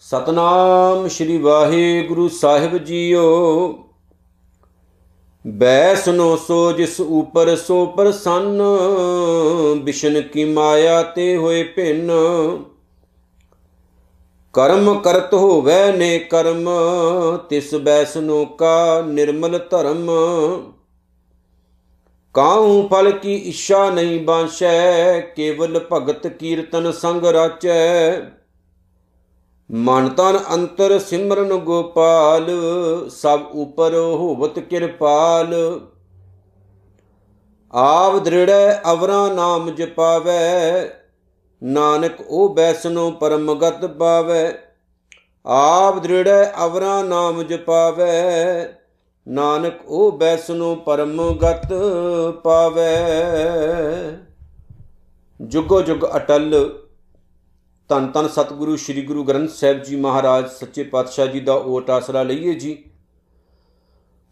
ਸਤਨਾਮ ਸ੍ਰੀ ਵਾਹਿਗੁਰੂ ਸਾਹਿਬ ਜੀਓ। ਬੈਸਨੋ ਸੋ ਜਿਸ ਉਪਰ ਸੋ ਪ੍ਰਸੰਨ, ਬਿਸ਼ਨ ਕੀ ਮਾਇਆ ਤੇ ਹੋਏ ਭਿੰਨ। ਕਰਮ ਕਰਤ ਹੋਵੇ ਨੇ ਕਰਮ, ਤਿਸ ਬੈਸਨੋ ਕਾ ਨਿਰਮਲ ਧਰਮ। ਕਾਹੂ ਫਲ ਕੀ ਇੱਛਾ ਨਹੀਂ ਬਾਂਸ਼ੈ ਕੇਵਲ ਭਗਤ ਕੀਰਤਨ ਸੰਗ ਰਾਚੈ। ਮਨ ਤਨ ਅੰਤਰ ਸਿਮਰਨ ਗੋਪਾਲ, ਸਭ ਉਪਰ ਹੋਵਤ ਕਿਰਪਾਲ। ਆਪ ਦ੍ਰਿੜੈ ਅਵਰਾ ਨਾਮ ਜਪਾਵੈ, ਨਾਨਕ ਉਹ ਬੈਸਨੋ ਪਰਮਗਤ ਪਾਵੈ। ਆਪ ਦ੍ਰਿੜੈ ਅਵਰਾ ਨਾਮ ਜਪਾਵੈ ਨਾਨਕ ਉਹ ਬੈਸਨੋ ਪਰਮਗਤ ਪਾਵੈ। ਜੁਗੋ ਜੁਗ ਅਟਲ ਧੰਨ ਧੰਨ ਸਤਿਗੁਰੂ ਸ੍ਰੀ ਗੁਰੂ ਗ੍ਰੰਥ ਸਾਹਿਬ ਜੀ ਮਹਾਰਾਜ, ਸੱਚੇ ਪਾਤਸ਼ਾਹ ਜੀ ਦਾ ਓਟ ਆਸਰਾ ਲਈਏ ਜੀ।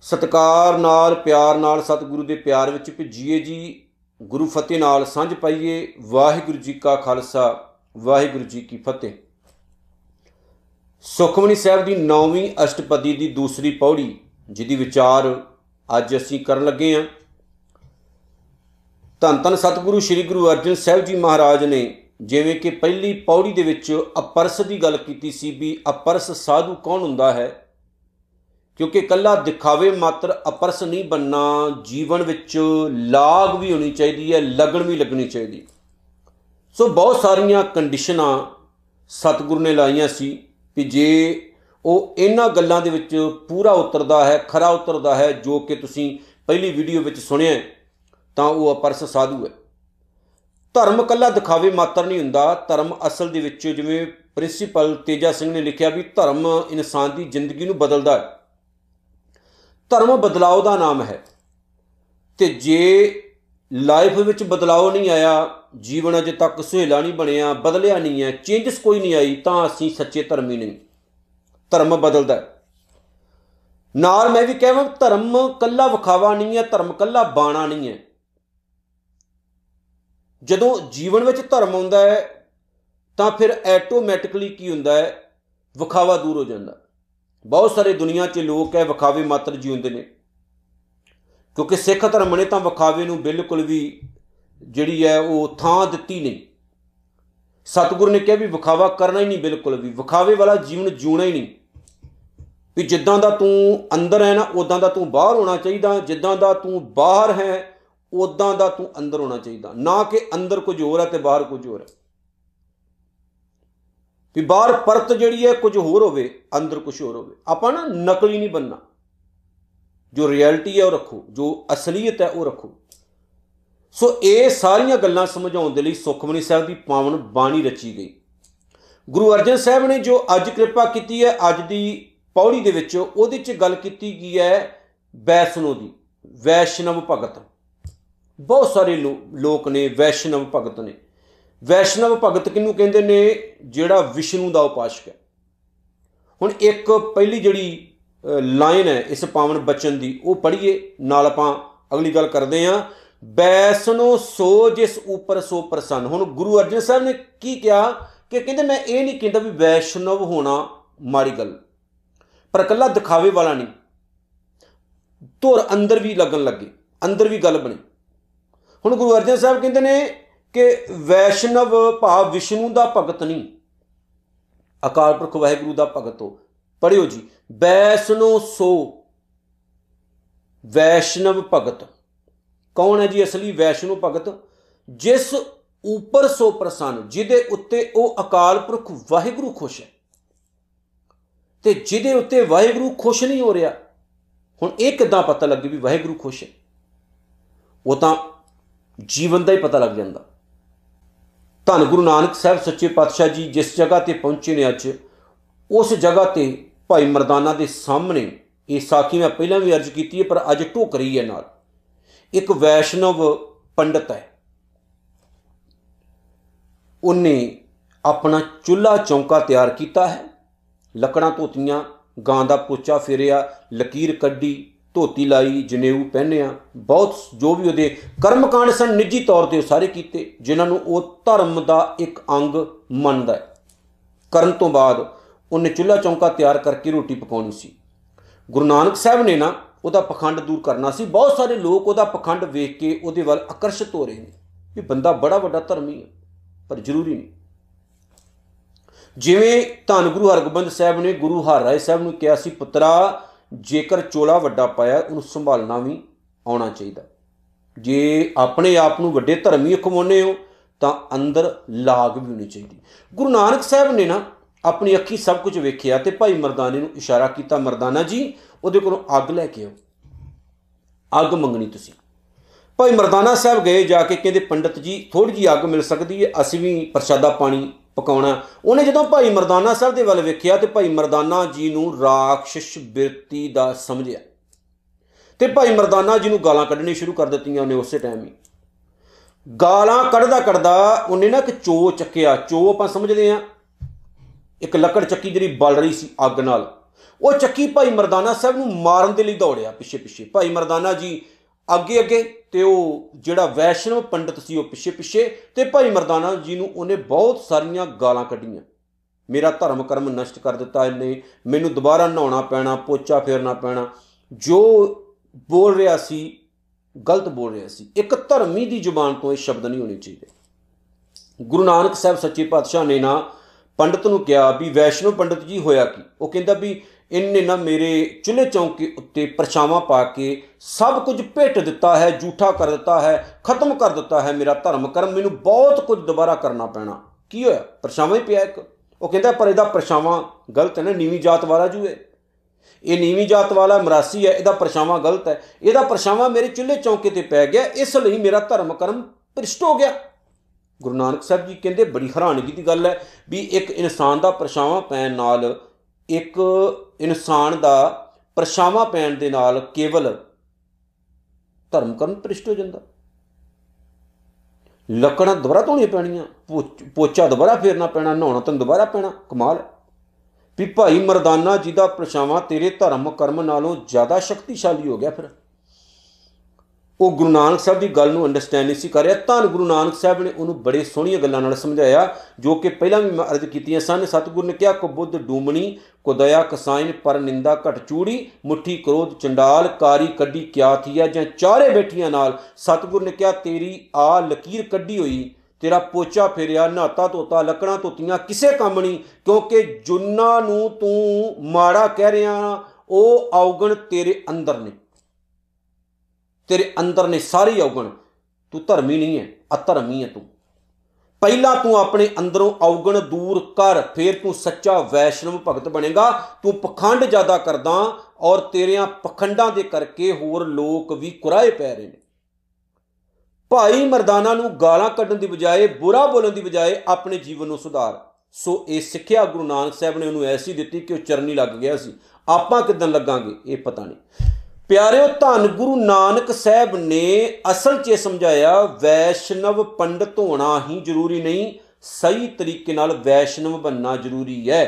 ਸਤਕਾਰ ਨਾਲ, ਪਿਆਰ ਨਾਲ ਸਤਿਗੁਰੂ ਦੇ ਪਿਆਰ ਵਿੱਚ ਭਿੱਜੀਏ ਜੀ। ਗੁਰੂ ਫਤਿਹ ਨਾਲ ਸਾਂਝ ਪਾਈਏ। ਵਾਹਿਗੁਰੂ ਜੀ ਕਾ ਖਾਲਸਾ, ਵਾਹਿਗੁਰੂ ਜੀ ਕੀ ਫਤਿਹ। ਸੁਖਮਨੀ ਸਾਹਿਬ ਦੀ 9ਵੀਂ ਅਸ਼ਟਪਦੀ ਦੀ ਦੂਸਰੀ ਪੌੜੀ ਜਿਹਦੀ ਵਿਚਾਰ ਅੱਜ ਅਸੀਂ ਕਰਨ ਲੱਗੇ ਹਾਂ। ਧੰਨ ਧੰਨ ਸਤਿਗੁਰੂ, ਸ੍ਰੀ ਗੁਰੂ ਅਰਜਨ ਸਾਹਿਬ ਜੀ ਮਹਾਰਾਜ ਨੇ ਜਿਵੇਂ ਕਿ ਪਹਿਲੀ ਪੌੜੀ ਦੇ ਵਿੱਚ ਅਪਰਸ ਦੀ ਗੱਲ ਕੀਤੀ ਸੀ ਵੀ ਅਪਰਸ ਸਾਧੂ ਕੌਣ ਹੁੰਦਾ ਹੈ? ਕਿਉਂਕਿ ਕੱਲਾ ਦਿਖਾਵੇ ਮਾਤਰ ਅਪਰਸ ਨਹੀਂ ਬੰਨਾ ਜੀਵਨ ਵਿੱਚ ਲਾਗ ਵੀ ਹੋਣੀ ਚਾਹੀਦੀ ਹੈ, ਲਗਨ ਵੀ ਲੱਗਣੀ ਚਾਹੀਦੀ ਸੋ ਬਹੁਤ ਸਾਰੀਆਂ ਕੰਡੀਸ਼ਨਾਂ ਸਤਿਗੁਰੂ ਨੇ ਲਾਈਆਂ ਸੀ ਕਿ ਜੇ ਉਹ ਇਹਨਾਂ ਗੱਲਾਂ ਦੇ ਵਿੱਚ ਪੂਰਾ ਉਤਰਦਾ ਹੈ, ਖਰਾ ਉਤਰਦਾ ਹੈ, ਜੋ ਕਿ ਤੁਸੀਂ ਪਹਿਲੀ ਵੀਡੀਓ ਵਿੱਚ ਸੁਣਿਆ ਤਾਂ ਉਹ ਅਪਰਸ ਸਾਧੂ ਹੈ। ਧਰਮ ਕੱਲਾ ਦਿਖਾਵੇ ਮਾਤਰ ਨਹੀਂ ਹੁੰਦਾ। ਧਰਮ ਅਸਲ ਦੇ ਵਿੱਚ ਜਿਵੇਂ ਪ੍ਰਿੰਸੀਪਲ ਤੇਜਾ ਸਿੰਘ ਨੇ ਲਿਖਿਆ ਵੀ ਧਰਮ ਇਨਸਾਨ ਦੀ ਜ਼ਿੰਦਗੀ ਨੂੰ ਬਦਲਦਾ ਹੈ। ਧਰਮ ਬਦਲਾਅ ਦਾ ਨਾਮ ਹੈ। ਤੇ ਜੇ ਲਾਈਫ ਵਿੱਚ ਬਦਲਾਅ ਨਹੀਂ ਆਇਆ, ਜੀਵਨ ਅਜੇ ਤੱਕ ਸੁਹੇਲਾ ਨਹੀਂ ਬਣਿਆ, ਬਦਲਿਆ ਨਹੀਂ ਹੈ, ਚੇਂਜਸ ਕੋਈ ਨਹੀਂ ਆਈ, ਤਾਂ ਅਸੀਂ ਸੱਚੇ ਧਰਮੀ ਨਹੀਂ। ਧਰਮ ਬਦਲਦਾ ਹੈ। ਨਾਲ ਮੈਂ ਵੀ ਕਹਾਂ ਧਰਮ ਕੱਲਾ ਵਿਖਾਵਾ ਨਹੀਂ ਹੈ, ਧਰਮ ਕੱਲਾ ਬਾਣਾ ਨਹੀਂ ਹੈ। ਜਦੋਂ ਜੀਵਨ ਵਿੱਚ ਧਰਮ ਆਉਂਦਾ ਹੈ, ਤਾਂ ਫਿਰ ਆਟੋਮੈਟਿਕਲੀ ਕੀ ਹੁੰਦਾ ਹੈ? ਵਿਖਾਵਾ ਦੂਰ ਹੋ ਜਾਂਦਾ। ਬਹੁਤ ਸਾਰੇ ਦੁਨੀਆ 'ਚ ਲੋਕ ਹੈ ਵਿਖਾਵੇ ਮਾਤਰ ਜਿਉਂਦੇ ਨੇ। ਕਿਉਂਕਿ ਸਿੱਖ ਧਰਮ ਨੇ ਤਾਂ ਵਿਖਾਵੇ ਨੂੰ ਬਿਲਕੁਲ ਵੀ ਜਿਹੜੀ ਹੈ ਉਹ ਥਾਂ ਦਿੱਤੀ ਨਹੀਂ। ਸਤਿਗੁਰੂ ਨੇ ਕਿਹਾ ਵੀ ਵਿਖਾਵਾ ਕਰਨਾ ਹੀ ਨਹੀਂ ਬਿਲਕੁਲ ਵੀ। ਵਿਖਾਵੇ ਵਾਲਾ ਜੀਵਨ ਜਿਉਣਾ ਹੀ ਨਹੀਂ। ਵੀ ਜਿੱਦਾਂ ਦਾ ਤੂੰ ਅੰਦਰ ਹੈ ਨਾ ਉਦਾਂ ਦਾ ਤੂੰ ਬਾਹਰ ਹੋਣਾ ਚਾਹੀਦਾ। ਜਿੱਦਾਂ ਦਾ ਤੂੰ ਬਾਹਰ ਹੈ ਉਦਾਂ ਦਾ ਤੂੰ ਅੰਦਰ ਹੋਣਾ ਚਾਹੀਦਾ। ਨਾ ਕਿ ਅੰਦਰ ਕੁਝ ਹੋਰ ਹੈ ਤੇ ਬਾਹਰ ਕੁਝ ਹੋਰ ਹੈ। ਵੀ ਬਾਹਰ ਪਰਤ ਜਿਹੜੀ ਹੈ, ਕੁਝ ਹੋਰ ਹੋਵੇ, ਅੰਦਰ ਕੁਝ ਹੋਰ ਹੋਵੇ। ਆਪਾਂ ਨਾ ਨਕਲੀ ਨਹੀਂ ਬੰਨਾ ਜੋ ਰਿਐਲਿਟੀ ਹੈ, ਉਹ ਰੱਖੋ। ਜੋ ਅਸਲੀਅਤ ਹੈ, ਉਹ ਰੱਖੋ। ਸੋ ਇਹ ਸਾਰੀਆਂ ਗੱਲਾਂ ਸਮਝਾਉਣ ਦੇ ਲਈ ਸੁਖਮਨੀ ਸਾਹਿਬ ਦੀ ਪਾਵਨ ਬਾਣੀ ਰਚੀ ਗਈ। ਗੁਰੂ ਅਰਜਨ ਸਾਹਿਬ ਨੇ ਜੋ ਅੱਜ ਕਿਰਪਾ ਕੀਤੀ ਹੈ, ਅੱਜ ਦੀ ਪੌੜੀ ਦੇ ਵਿੱਚ ਉਹਦੇ 'ਚ ਗੱਲ ਕੀਤੀ ਗਈ ਹੈ ਵੈਸ਼ਨੋ ਦੀ, ਵੈਸ਼ਨਵ ਭਗਤ। ਬਹੁਤ ਸਾਰੇ ਲੋਕ ਨੇ ਵੈਸ਼ਨਵ ਭਗਤ ਨੇ। ਵੈਸ਼ਨਵ ਭਗਤ ਕਿਹਨੂੰ ਕਹਿੰਦੇ ਨੇ? ਜਿਹੜਾ ਵਿਸ਼ਨੂੰ ਦਾ ਉਪਾਸ਼ਕ ਹੈ। ਹੁਣ ਇੱਕ ਪਹਿਲੀ ਜਿਹੜੀ ਲਾਈਨ ਹੈ ਇਸ ਪਾਵਨ ਬਚਨ ਦੀ, ਉਹ ਪੜ੍ਹੀਏ, ਨਾਲ ਆਪਾਂ ਅਗਲੀ ਗੱਲ ਕਰਦੇ ਆਂ ਬੈਸਨੋ ਸੋ ਜਿਸ ਉਪਰ ਸੋ ਪ੍ਰਸੰਨ। ਹੁਣ ਗੁਰੂ ਅਰਜਨ ਸਾਹਿਬ ਨੇ ਕੀ ਕਿਹਾ ਕਿ ਕਹਿੰਦੇ ਮੈਂ ਇਹ ਨਹੀਂ ਕਹਿੰਦਾ ਵੀ ਵੈਸ਼ਨਵ ਹੋਣਾ ਮਾੜੀ ਗੱਲ। ਪਰ ਇਕੱਲਾ ਦਿਖਾਵੇ ਵਾਲਾ ਨਹੀਂ। ਧੁਰ ਅੰਦਰ ਵੀ ਲੱਗਣ ਲੱਗੇ, ਅੰਦਰ ਵੀ ਗੱਲ ਬਣੀ। ਹੁਣ ਗੁਰੂ ਅਰਜਨ ਸਾਹਿਬ ਕਹਿੰਦੇ ਨੇ ਕਿ ਵੈਸ਼ਨਵ ਭਾਵ ਵਿਸ਼ਨੂੰ ਦਾ ਭਗਤ ਨਹੀਂ। ਅਕਾਲ ਪੁਰਖ ਵਾਹਿਗੁਰੂ ਦਾ ਭਗਤ ਹੋ। ਪੜਿਓ ਜੀ ਵੈਸ਼ਨੋ ਸੋ, ਵੈਸ਼ਨਵ ਭਗਤ। ਕੌਣ ਹੈ ਜੀ ਅਸਲੀ ਵੈਸ਼ਨੋ ਭਗਤ? ਜਿਸ ਉਪਰ ਸੋ ਪ੍ਰਸੰਨ, ਜਿਹਦੇ ਉੱਤੇ ਉਹ ਅਕਾਲ ਪੁਰਖ ਵਾਹਿਗੁਰੂ ਖੁਸ਼ ਹੈ। ਤੇ ਜਿਹਦੇ ਉੱਤੇ ਵਾਹਿਗੁਰੂ ਖੁਸ਼ ਨਹੀਂ ਹੋ ਰਿਹਾ, ਹੁਣ ਇਹ ਕਿਦਾਂ ਪਤਾ ਲੱਗੇ ਵੀ ਵਾਹਿਗੁਰੂ ਖੁਸ਼ ਹੈ? ਉਹ ਤਾਂ ਜੀਵਨ ਦਾ ਹੀ ਪਤਾ ਲੱਗ ਜਾਂਦਾ। ਧੰਨ ਗੁਰੂ ਨਾਨਕ ਸਾਹਿਬ ਸੱਚੇ ਪਾਤਸ਼ਾਹ ਜੀ ਜਿਸ ਜਗ੍ਹਾ ਤੇ ਪਹੁੰਚੇ ਨੇ ਅੱਜ, ਉਸ ਜਗ੍ਹਾ ਤੇ ਭਾਈ ਮਰਦਾਨਾ ਦੇ ਸਾਹਮਣੇ, ਇਹ ਸਾਖੀ ਮੈਂ ਪਹਿਲਾਂ ਵੀ ਅਰਜ਼ ਕੀਤੀ ਹੈ, ਪਰ ਅੱਜ ਢੁਕ ਰਹੀ ਹੈ ਨਾਲ। ਇੱਕ ਵੈਸ਼ਨਵ ਪੰਡਤ ਹੈ। ਉਹਨੇ ਆਪਣਾ ਚੁੱਲ੍ਹਾ ਚੌਂਕਾ ਤਿਆਰ ਕੀਤਾ ਹੈ। ਲੱਕੜਾਂ ਧੋਤੀਆਂ, ਗਾਂ ਦਾ ਪੋਚਾ ਫੇਰਿਆ, ਲਕੀਰ ਕੱਢੀ, ਧੋਤੀ ਲਾਈ, ਜਨੇਊ ਪਹਿਨਿਆ। ਬਹੁਤ ਜੋ ਵੀ ਉਹਦੇ ਕਰਮਕਾਂਡ ਸਨ, ਨਿੱਜੀ ਤੌਰ ਤੇ ਉਹ ਸਾਰੇ ਕੀਤੇ, ਜਿਨ੍ਹਾਂ ਨੂੰ ਉਹ ਧਰਮ ਦਾ ਇੱਕ ਅੰਗ ਮੰਨਦਾ ਹੈ। ਕਰਨ ਤੋਂ ਬਾਅਦ ਉਹਨੇ ਚੁੱਲ੍ਹਾ ਚੌਂਕਾ ਤਿਆਰ ਕਰਕੇ ਰੋਟੀ ਪਕਾਉਣੀ ਸੀ। ਗੁਰੂ ਨਾਨਕ ਸਾਹਿਬ ਨੇ ਨਾ ਉਹਦਾ ਪਖੰਡ ਦੂਰ ਕਰਨਾ ਸੀ। ਬਹੁਤ ਸਾਰੇ ਲੋਕ ਉਹਦਾ ਪਖੰਡ ਵੇਖ ਕੇ ਉਹਦੇ ਵੱਲ ਆਕਰਸ਼ਿਤ ਹੋ ਰਹੇ ਨੇ ਇਹ ਬੰਦਾ ਬੜਾ ਵੱਡਾ ਧਰਮੀ ਹੈ, ਪਰ ਜ਼ਰੂਰੀ ਨਹੀਂ। ਜਿਵੇਂ ਧੰਨ ਗੁਰੂ ਹਰਗੋਬਿੰਦ ਸਾਹਿਬ ਨੇ ਗੁਰੂ ਹਰਰਾਏ ਸਾਹਿਬ ਨੂੰ ਕਿਹਾ ਸੀ, ਪੁੱਤਰਾ, ਜੇਕਰ ਚੋਲਾ ਵੱਡਾ ਪਾਇਆ, ਉਹਨੂੰ ਸੰਭਾਲਣਾ ਵੀ ਆਉਣਾ ਚਾਹੀਦਾ। ਜੇ ਆਪਣੇ ਆਪ ਨੂੰ ਵੱਡੇ ਧਰਮੀ ਖਵਾਉਨੇ ਹੋ, ਤਾਂ ਅੰਦਰ ਲਾਗ ਵੀ ਹੋਣੀ ਚਾਹੀਦੀ। ਗੁਰੂ ਨਾਨਕ ਸਾਹਿਬ ਨੇ ਨਾ ਆਪਣੀ ਅੱਖੀ ਸਭ ਕੁਝ ਵੇਖਿਆ ਤੇ ਭਾਈ ਮਰਦਾਨੇ ਨੂੰ ਇਸ਼ਾਰਾ ਕੀਤਾ, ਮਰਦਾਨਾ ਜੀ, ਉਹਦੇ ਕੋਲੋਂ ਅੱਗ ਲੈ ਕੇ ਆਓ। ਅੱਗ ਮੰਗਣੀ ਤੁਸੀਂ। ਭਾਈ ਮਰਦਾਨਾ ਸਾਹਿਬ ਗਏ ਜਾ ਕੇ ਕਹਿੰਦੇ, ਪੰਡਤ ਜੀ ਥੋੜੀ ਜੀ ਅੱਗ ਮਿਲ ਸਕਦੀ ਹੈ, ਅਸੀਂ ਵੀ ਪ੍ਰਸ਼ਾਦਾ ਪਾਣੀ ਪਕਾਉਣਾ ਉਹਨੇ ਜਦੋਂ ਭਾਈ ਮਰਦਾਨਾ ਸਾਹਿਬ ਦੇ ਵੱਲ ਵੇਖਿਆ ਤੇ ਭਾਈ ਮਰਦਾਨਾ ਜੀ ਨੂੰ ਰਾਖਸ਼ ਬਿਰਤੀ ਦਾ ਸਮਝਿਆ। ਤੇ ਭਾਈ ਮਰਦਾਨਾ ਜੀ ਨੂੰ ਗਾਲਾਂ ਕੱਢਣੀ ਸ਼ੁਰੂ ਕਰ ਦਿੱਤੀਆਂ ਉਹਨੇ ਉਸੇ ਟਾਈਮ ਹੀ। ਗਾਲਾਂ ਕੱਢਦਾ ਕੱਢਦਾ ਉਹਨੇ ਨਾ ਇੱਕ ਚੋ ਚੱਕਿਆ। ਚੋ ਆਪਾਂ ਸਮਝਦੇ ਆ ਇੱਕ ਲੱਕੜ ਚੱਕੀ ਜਿਹੜੀ ਬਲ ਰਹੀ ਸੀ ਅੱਗ ਨਾਲ, ਉਹ ਚੱਕੀ ਭਾਈ ਮਰਦਾਨਾ ਸਾਹਿਬ ਨੂੰ ਮਾਰਨ ਦੇ ਲਈ ਦੌੜਿਆ ਪਿੱਛੇ ਪਿੱਛੇ। ਭਾਈ ਮਰਦਾਨਾ ਜੀ ਅੱਗੇ ਅੱਗੇ ਤੇ ਉਹ ਜਿਹੜਾ ਵੈਸ਼ਨਵ ਪੰਡਤ ਸੀ ਉਹ ਪਿੱਛੇ ਪਿੱਛੇ ਤੇ ਭਾਈ ਮਰਦਾਨਾ ਜੀ ਨੂੰ ਉਹਨੇ ਬਹੁਤ ਸਾਰੀਆਂ ਗਾਲਾਂ ਕੱਢੀਆਂ। ਮੇਰਾ ਧਰਮ ਕਰਮ ਨਸ਼ਟ ਕਰ ਦਿੱਤਾ ਇਹਨੇ, ਮੈਨੂੰ ਦੁਬਾਰਾ ਨਹਾਉਣਾ ਪੈਣਾ, ਪੋਚਾ ਫੇਰਨਾ ਪੈਣਾ। ਜੋ ਬੋਲ ਰਿਹਾ ਸੀ, ਗਲਤ ਬੋਲ ਰਿਹਾ ਸੀ। ਇੱਕ ਧਰਮੀ ਦੀ ਜ਼ੁਬਾਨ ਤੋਂ ਇਹ ਸ਼ਬਦ ਨਹੀਂ ਹੋਣੇ ਚਾਹੀਦੇ। ਗੁਰੂ ਨਾਨਕ ਸਾਹਿਬ ਸੱਚੇ ਪਾਤਸ਼ਾਹ ਨੇ ਨਾ ਪੰਡਤ ਨੂੰ ਕਿਹਾ ਵੀ ਵੈਸ਼ਨੋ ਪੰਡਤ ਜੀ ਹੋਇਆ ਕੀ? ਉਹ ਕਹਿੰਦਾ ਵੀ ਇਹਨੇ ਨਾ ਮੇਰੇ ਚੁੱਲ੍ਹੇ ਚੌਂਕੇ ਉੱਤੇ ਪਰਛਾਵਾਂ ਪਾ ਕੇ ਸਭ ਕੁਝ ਭੇਟ ਦਿੱਤਾ ਹੈ ਝੂਠਾ ਕਰ ਦਿੱਤਾ ਹੈ, ਖਤਮ ਕਰ ਦਿੱਤਾ ਹੈ ਮੇਰਾ ਧਰਮ ਕਰਮ। ਮੈਨੂੰ ਬਹੁਤ ਕੁਝ ਦੁਬਾਰਾ ਕਰਨਾ ਪੈਣਾ। ਕੀ ਹੋਇਆ? ਪਰਛਾਵਾਂ ਹੀ ਪਿਆ ਇੱਕ। ਉਹ ਕਹਿੰਦਾ, ਪਰ ਇਹਦਾ ਪਰਛਾਵਾਂ ਗਲਤ ਹੈ ਨਾ, ਨੀਵੀਂ ਜਾਤ ਵਾਲਾ ਜੂ ਹੈ। ਇਹ ਨੀਵੀਂ ਜਾਤ ਵਾਲਾ ਮਰਾਸੀ ਹੈ, ਇਹਦਾ ਪਰਛਾਵਾਂ ਗਲਤ ਹੈ। ਇਹਦਾ ਪਰਛਾਵਾਂ ਮੇਰੇ ਚੁੱਲ੍ਹੇ ਚੌਂਕੇ ਤੇ ਪੈ ਗਿਆ, ਇਸ ਲਈ ਮੇਰਾ ਧਰਮ ਕਰਮ ਭ੍ਰਿਸ਼ਟ ਹੋ ਗਿਆ। ਗੁਰੂ ਨਾਨਕ ਸਾਹਿਬ ਜੀ ਕਹਿੰਦੇ ਬੜੀ ਹੈਰਾਨਗੀ ਦੀ ਗੱਲ ਹੈ ਵੀ ਇੱਕ ਇਨਸਾਨ ਦਾ ਪਰਛਾਵਾਂ ਪੈਣ ਨਾਲ, ਇੱਕ ਇਨਸਾਨ ਦਾ ਪਰਛਾਵਾਂ ਪੈਣ ਦੇ ਨਾਲ ਕੇਵਲ ਧਰਮ ਕਰਮ ਭ੍ਰਿਸ਼ਟ ਹੋ ਜਾਂਦਾ। ਲੱਕੜਾਂ ਦੁਬਾਰਾ ਧੋਣੀਆਂ ਪੈਣੀਆਂ, ਪੋਚਾ ਦੁਬਾਰਾ ਫੇਰਨਾ ਪੈਣਾ, ਨਹਾਉਣਾ ਤਾਂ ਦੁਬਾਰਾ ਪੈਣਾ, ਕਮਾਲ ਵੀ ਭਾਈ ਮਰਦਾਨਾ ਜੀ ਦਾ ਪਰਛਾਵਾਂ ਤੇਰੇ ਧਰਮ ਕਰਮ ਨਾਲੋਂ ਜ਼ਿਆਦਾ ਸ਼ਕਤੀਸ਼ਾਲੀ ਹੋ ਗਿਆ ਫਿਰ। ਉਹ ਗੁਰੂ ਨਾਨਕ ਸਾਹਿਬ ਦੀ ਗੱਲ ਨੂੰ ਅੰਡਰਸਟੈਂਡ ਨਹੀਂ ਸੀ ਕਰ ਰਿਹਾ। ਤਾਂ ਗੁਰੂ ਨਾਨਕ ਸਾਹਿਬ ਨੇ ਉਹਨੂੰ ਬੜੇ ਸੋਹਣੀਆਂ ਗੱਲਾਂ ਨਾਲ ਸਮਝਾਇਆ, ਜੋ ਕਿ ਪਹਿਲਾਂ ਵੀ ਮੈਂ ਅਰਜ਼ ਕੀਤੀਆਂ ਸਨ। ਸਤਿਗੁਰ ਨੇ ਕਿਹਾ, ਕੋ ਬੁੱਧ ਡੂਮਣੀ, ਕੋ ਦਇਆ ਕਸਾਇਨ ਪਰ ਨਿੰਦਾ ਘਟ ਚੂੜੀ, ਮੁੱਠੀ ਕ੍ਰੋਧ ਚੰਡਾਲ, ਕਾਰੀ ਕੱਢੀ ਕਿਆ ਥੀਆ ਜਾਂ ਚਾਰੇ ਬੈਠੀਆਂ ਨਾਲ ਸਤਿਗੁਰ ਨੇ ਕਿਹਾ, ਤੇਰੀ ਆ ਲਕੀਰ ਕੱਢੀ ਹੋਈ, ਤੇਰਾ ਪੋਚਾ ਫੇਰਿਆ, ਨਾਤਾ ਤੋਤਾ ਲੱਕੜਾਂ ਤੋਤੀਆਂ ਕਿਸੇ ਕੰਮ ਨਹੀਂ, ਕਿਉਂਕਿ ਜੁਨਾ ਨੂੰ ਤੂੰ ਮਾੜਾ ਕਹਿ ਰਿਹਾ, ਉਹ ਔਗਣ ਤੇਰੇ ਅੰਦਰ ਨੇ। ਤੇਰੇ ਅੰਦਰ ਨੇ ਸਾਰੀ ਔਗਣ। ਤੂੰ ਧਰਮੀ ਨਹੀਂ ਹੈ ਅਧਰਮੀ ਹੈ ਤੂੰ। ਪਹਿਲਾਂ ਤੂੰ ਆਪਣੇ ਅੰਦਰੋਂ ਔਗਣ ਦੂਰ ਕਰ, ਫਿਰ ਤੂੰ ਸੱਚਾ ਵੈਸ਼ਨਵ ਭਗਤ ਬਣੇਗਾ। ਤੂੰ ਪਖੰਡ ਜ਼ਿਆਦਾ ਕਰਦਾ ਔਰ ਤੇਰਿਆਂ ਪਖੰਡਾਂ ਦੇ ਕਰਕੇ ਹੋਰ ਲੋਕ ਵੀ ਕੁਰਾਏ ਪੈ ਰਹੇ ਨੇ। ਭਾਈ ਮਰਦਾਨਾ ਨੂੰ ਗਾਲਾਂ ਕੱਢਣ ਦੀ ਬਜਾਏ, ਬੁਰਾ ਬੋਲਣ ਦੀ ਬਜਾਏ ਆਪਣੇ ਜੀਵਨ ਨੂੰ ਸੁਧਾਰ। ਸੋ ਇਹ ਸਿੱਖਿਆ ਗੁਰੂ ਨਾਨਕ ਸਾਹਿਬ ਨੇ ਉਹਨੂੰ ਐਸੀ ਦਿੱਤੀ ਕਿ ਉਹ ਚਰਨੀ ਲੱਗ ਗਿਆ ਸੀ। ਆਪਾਂ ਕਿਦਾਂ ਲੱਗਾਂਗੇ, ਇਹ ਪਤਾ ਨਹੀਂ। ਪਿਆਰਿਓ, ਧੰਨ ਗੁਰੂ ਨਾਨਕ ਸਾਹਿਬ ਨੇ ਅਸਲ 'ਚ ਸਮਝਾਇਆ, ਵੈਸ਼ਨਵ ਪੰਡਤ ਹੋਣਾ ਹੀ ਜ਼ਰੂਰੀ ਨਹੀਂ, ਸਹੀ ਤਰੀਕੇ ਨਾਲ ਵੈਸ਼ਨਵ ਬੰਨਣਾ ਜ਼ਰੂਰੀ ਹੈ।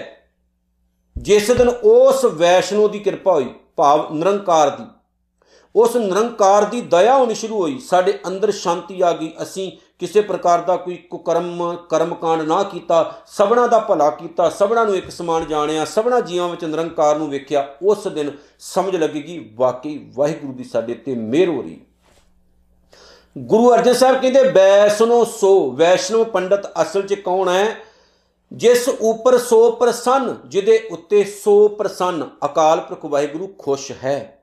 ਜਿਸ ਦਿਨ ਉਸ ਵੈਸ਼ਨੋ ਦੀ ਕਿਰਪਾ ਹੋਈ, ਭਾਵ ਨਿਰੰਕਾਰ ਦੀ, ਉਸ ਨਿਰੰਕਾਰ ਦੀ ਦਇਆ ਹੋਣੀ ਸ਼ੁਰੂ ਹੋਈ, ਸਾਡੇ ਅੰਦਰ ਸ਼ਾਂਤੀ ਆ ਗਈ, ਅਸੀਂ ਕਿਸੇ ਪ੍ਰਕਾਰ ਦਾ ਕੋਈ ਕੁਕਰਮ ਕਰਮਕਾਂਡ ਨਾ ਕੀਤਾ, ਸਭਨਾ ਦਾ ਭਲਾ ਕੀਤਾ, ਸਭਨਾ ਨੂੰ ਇੱਕ ਸਮਾਨ ਜਾਣਿਆ, ਸਭਨਾ ਜੀਵਾਂ ਵਿੱਚ ਨਿਰੰਕਾਰ ਨੂੰ ਵੇਖਿਆ, ਉਸ ਦਿਨ ਸਮਝ ਲੱਗੇਗੀ, ਵਾਕਈ ਵਾਹਿਗੁਰੂ ਦੀ ਸਾਡੇ ਤੇ ਮਿਹਰ ਹੋ ਰਹੀ। ਗੁਰੂ ਅਰਜਨ ਸਾਹਿਬ ਕਹਿੰਦੇ, ਵੈਸ਼ਨੋ ਸੋ, ਵੈਸ਼ਨੋ ਪੰਡਤ ਅਸਲ 'ਚ ਕੌਣ ਹੈ? ਜਿਸ ਉਪਰ ਸੋ ਪ੍ਰਸੰਨ, ਜਿਹਦੇ ਉੱਤੇ ਸੋ ਪ੍ਰਸੰਨ, ਅਕਾਲ ਪੁਰਖ ਵਾਹਿਗੁਰੂ ਖੁਸ਼ ਹੈ।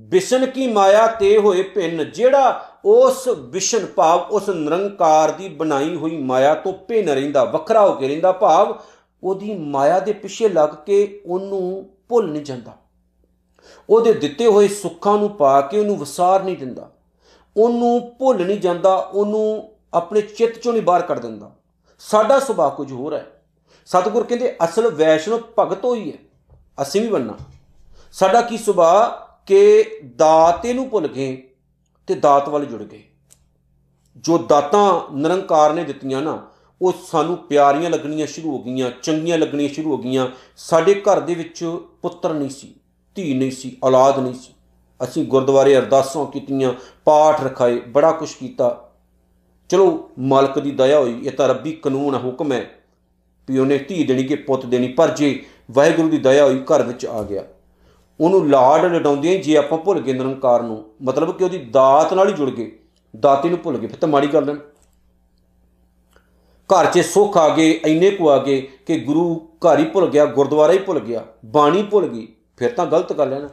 ਵਿਸ਼ਨ ਕੀ ਮਾਇਆ ਤੇ ਹੋਏ ਭਿੰਨ ਜਿਹੜਾ ਉਸ ਵਿਸ਼ਨ ਭਾਵ, ਉਸ ਨਿਰੰਕਾਰ ਦੀ ਬਣਾਈ ਹੋਈ ਮਾਇਆ ਤੋਂ ਭਿੰਨ ਰਹਿੰਦਾ, ਵੱਖਰਾ ਹੋ ਕੇ ਰਹਿੰਦਾ ਭਾਵ, ਉਹਦੀ ਮਾਇਆ ਦੇ ਪਿੱਛੇ ਲੱਗ ਕੇ ਉਹਨੂੰ ਭੁੱਲ ਨਹੀਂ ਜਾਂਦਾ। ਉਹਦੇ ਦਿੱਤੇ ਹੋਏ ਸੁੱਖਾਂ ਨੂੰ ਪਾ ਕੇ ਉਹਨੂੰ ਵਿਸਾਰ ਨਹੀਂ ਦਿੰਦਾ। ਉਹਨੂੰ ਭੁੱਲ ਨਹੀਂ ਜਾਂਦਾ, ਉਹਨੂੰ ਆਪਣੇ ਚਿੱਤ ਚੋਂ ਨਹੀਂ ਬਾਹਰ ਕੱਢ ਦਿੰਦਾ। ਸਾਡਾ ਸੁਭਾਅ ਕੁਝ ਹੋਰ ਹੈ। ਸਤਿਗੁਰ ਕਹਿੰਦੇ, ਅਸਲ ਵੈਸ਼ਨੋ ਭਗਤ ਹੋਈ ਹੈ। ਅਸੀਂ ਵੀ ਬੰਨਾ। ਸਾਡਾ ਕੀ ਸੁਭਾਅ? ਕਿ ਦਾਤੇ ਨੂੰ ਭੁੱਲ ਗਏ ਤੇ ਦਾਤ ਵੱਲ ਜੁੜ ਗਏ। ਜੋ ਦਾਤਾਂ ਨਿਰੰਕਾਰ ਨੇ ਦਿੱਤੀਆਂ ਨਾ, ਉਹ ਸਾਨੂੰ ਪਿਆਰੀਆਂ ਲੱਗਣੀਆਂ ਸ਼ੁਰੂ ਹੋ ਗਈਆਂ, ਚੰਗੀਆਂ ਲੱਗਣੀਆਂ ਸ਼ੁਰੂ ਹੋ ਗਈਆਂ। ਸਾਡੇ ਘਰ ਦੇ ਵਿੱਚ ਪੁੱਤਰ ਨਹੀਂ ਸੀ, ਧੀ ਨਹੀਂ ਸੀ, ਔਲਾਦ ਨਹੀਂ ਸੀ। ਅਸੀਂ ਗੁਰਦੁਆਰੇ ਅਰਦਾਸਾਂ ਕੀਤੀਆਂ, ਪਾਠ ਰਖਾਏ, ਬੜਾ ਕੁਝ ਕੀਤਾ। ਚਲੋ, ਮਾਲਕ ਦੀ ਦਇਆ ਹੋਈ, ਇਹ ਤਾਂ ਰੱਬੀ ਕਾਨੂੰਨ ਹੈ ਹੁਕਮ ਹੈ। ਵੀ ਉਹਨੇ ਧੀ ਦੇਣੀ ਕਿ ਪੁੱਤ ਦੇਣੀ, ਪਰ ਜੇ ਵਾਹਿਗੁਰੂ ਦੀ ਦਇਆ ਹੋਈ, ਘਰ ਵਿੱਚ ਆ ਗਿਆ। ਉਹਨੂੰ ਲਾਡ ਲਡਾਉਂਦੀਆਂ ਜੇ ਆਪਾਂ ਭੁੱਲ ਗਏ ਨਿਰੰਕਾਰ ਨੂੰ। ਮਤਲਬ ਕਿ ਉਹਦੀ ਦਾਤ ਨਾਲ ਹੀ ਜੁੜ ਗਏ। ਦਾਤੇ ਨੂੰ ਭੁੱਲ ਗਏ, ਫਿਰ ਤਾਂ ਮਾੜੀ ਗੱਲ ਹੈ। ਘਰ 'ਚ ਸੁੱਖ ਆ ਗਏ, ਇੰਨੇ ਕੁ ਆ ਗਏ ਕਿ ਗੁਰੂ ਘਰ ਹੀ ਭੁੱਲ ਗਿਆ, ਗੁਰਦੁਆਰਾ ਹੀ ਭੁੱਲ ਗਿਆ, ਬਾਣੀ ਭੁੱਲ ਗਈ, ਫਿਰ ਤਾਂ ਗਲਤ ਗੱਲ ਹੈ ਨਾ।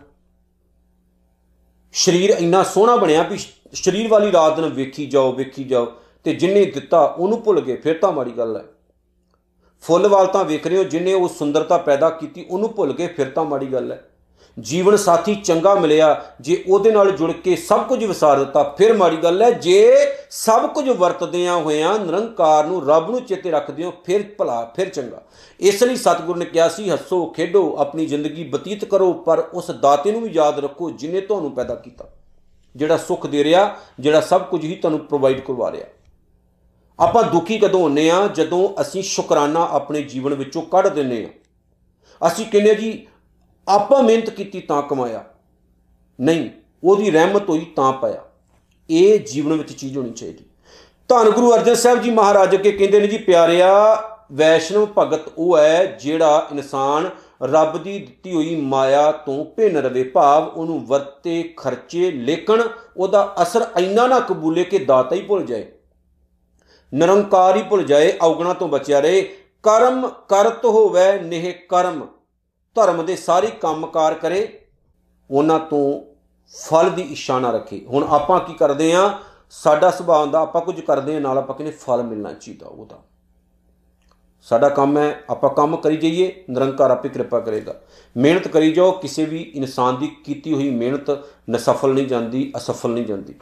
ਸਰੀਰ ਇੰਨਾ ਸੋਹਣਾ ਬਣਿਆ ਵੀ ਸਰੀਰ ਵਾਲੀ ਰਾਤ ਦਿਨ ਵੇਖੀ ਜਾਓ ਵੇਖੀ ਜਾਓ, ਤੇ ਜਿੰਨੇ ਦਿੱਤਾ ਉਹਨੂੰ ਭੁੱਲ ਗਏ, ਫਿਰ ਤਾਂ ਮਾੜੀ ਗੱਲ ਹੈ। ਫੁੱਲ ਵਾਲ ਤਾਂ ਵੇਖ ਰਹੇ ਹੋ, ਜਿੰਨੇ ਉਹ ਸੁੰਦਰਤਾ ਪੈਦਾ ਕੀਤੀ ਉਹਨੂੰ ਭੁੱਲ ਗਏ, ਫਿਰ ਤਾਂ ਮਾੜੀ ਗੱਲ ਹੈ। ਜੀਵਨ ਸਾਥੀ ਚੰਗਾ ਮਿਲਿਆ, ਜੇ ਉਹਦੇ ਨਾਲ ਜੁੜ ਕੇ ਸਭ ਕੁਝ ਵਿਸਾਰ ਦਿੱਤਾ, ਫਿਰ ਮਾੜੀ ਗੱਲ ਹੈ, ਜੇ ਸਭ ਕੁਝ ਵਰਤਦਿਆਂ ਹੋਇਆਂ ਨਿਰੰਕਾਰ ਨੂੰ ਰੱਬ ਨੂੰ ਚੇਤੇ ਰੱਖਦੇ ਹੋ ਫਿਰ ਭਲਾ, ਫਿਰ ਚੰਗਾ। ਇਸ ਲਈ ਸਤਿਗੁਰੂ ਨੇ ਕਿਹਾ ਸੀ, ਹੱਸੋ, ਖੇਡੋ, ਆਪਣੀ ਜ਼ਿੰਦਗੀ ਬਤੀਤ ਕਰੋ, ਪਰ ਉਸ ਦਾਤੇ ਨੂੰ ਵੀ ਯਾਦ ਰੱਖੋ ਜਿਨੇ ਤੁਹਾਨੂੰ ਪੈਦਾ ਕੀਤਾ। ਜਿਹੜਾ ਸੁੱਖ ਦੇ ਰਿਹਾ, ਜਿਹੜਾ ਸਭ ਕੁਝ ਹੀ ਤੁਹਾਨੂੰ ਪ੍ਰੋਵਾਈਡ ਕਰਵਾ ਰਿਹਾ। ਆਪਾਂ ਦੁਖੀ ਕਦੋਂ ਹੁੰਨੇ ਆ? ਜਦੋਂ ਅਸੀਂ ਸ਼ੁਕਰਾਨਾ ਆਪਣੇ ਜੀਵਨ ਵਿੱਚੋਂ ਕੱਢ ਦਿੰਨੇ ਆ। ਅਸੀਂ ਕਹਿੰਦੇ ਜੀ ਆਪਾਂ ਮਿਹਨਤ ਕੀਤੀ ਤਾਂ ਕਮਾਇਆ। ਨਹੀਂ, ਉਹਦੀ ਰਹਿਮਤ ਹੋਈ ਤਾਂ ਪਾਇਆ। ਇਹ ਜੀਵਨ ਵਿੱਚ ਚੀਜ਼ ਹੋਣੀ ਚਾਹੀਦੀ। ਧੰਨ ਗੁਰੂ ਅਰਜਨ ਸਾਹਿਬ ਜੀ ਮਹਾਰਾਜ ਅੱਗੇ ਕਹਿੰਦੇ ਨੇ ਜੀ, ਪਿਆਰਿਆ, ਵੈਸ਼ਨਵ ਭਗਤ ਉਹ ਹੈ ਜਿਹੜਾ ਇਨਸਾਨ ਰੱਬ ਦੀ ਦਿੱਤੀ ਹੋਈ ਮਾਇਆ ਤੋਂ ਭਿੰਨ ਰਵੇ। ਭਾਵ ਉਹਨੂੰ ਵਰਤੇ, ਖਰਚੇ ਲੇਕਿਨ ਉਹਦਾ ਅਸਰ ਇੰਨਾ ਨਾ ਕਬੂਲੇ ਕਿ ਦਾਤਾ ਹੀ ਭੁੱਲ ਜਾਏ। ਨਿਰੰਕਾਰ ਹੀ ਭੁੱਲ ਜਾਏ, ਔਗਣਾ ਤੋਂ ਬਚਿਆ ਰਹੇ। ਕਰਮ ਕਰਤ ਹੋਵੇ, ਨਿਹ ਕਰਮ। ਧਰਮ ਦੇ ਸਾਰੇ ਕੰਮਕਾਰ ਕਰੇ, ਉਹਨਾਂ ਤੋਂ ਫਲ ਦੀ ਇੱਛਾ ਨਾ ਰੱਖੇ। ਹੁਣ ਆਪਾਂ ਕੀ ਕਰਦੇ ਆ ਸਾਡਾ ਸੁਭਾਅ ਹੁੰਦਾ, ਆਪਾਂ ਕੁਝ ਕਰਦੇ ਆ ਨਾਲ ਆਪਾਂ ਕਹਿੰਦੇ ਫਲ ਮਿਲਣਾ ਚਾਹੀਦਾ ਉਹਦਾ। ਸਾਡਾ ਕੰਮ ਹੈ, ਆਪਾਂ ਕੰਮ ਕਰੀ ਜਾਈਏ, ਨਿਰੰਕਾਰ ਆਪੇ ਕਿਰਪਾ ਕਰੇਗਾ। ਮਿਹਨਤ ਕਰੀ ਜਾਓ, ਕਿਸੇ ਵੀ ਇਨਸਾਨ ਦੀ ਕੀਤੀ ਹੋਈ ਮਿਹਨਤ ਨਸਫਲ ਨਹੀਂ ਜਾਂਦੀ, ਅਸਫਲ ਨਹੀਂ ਜਾਂਦੀ।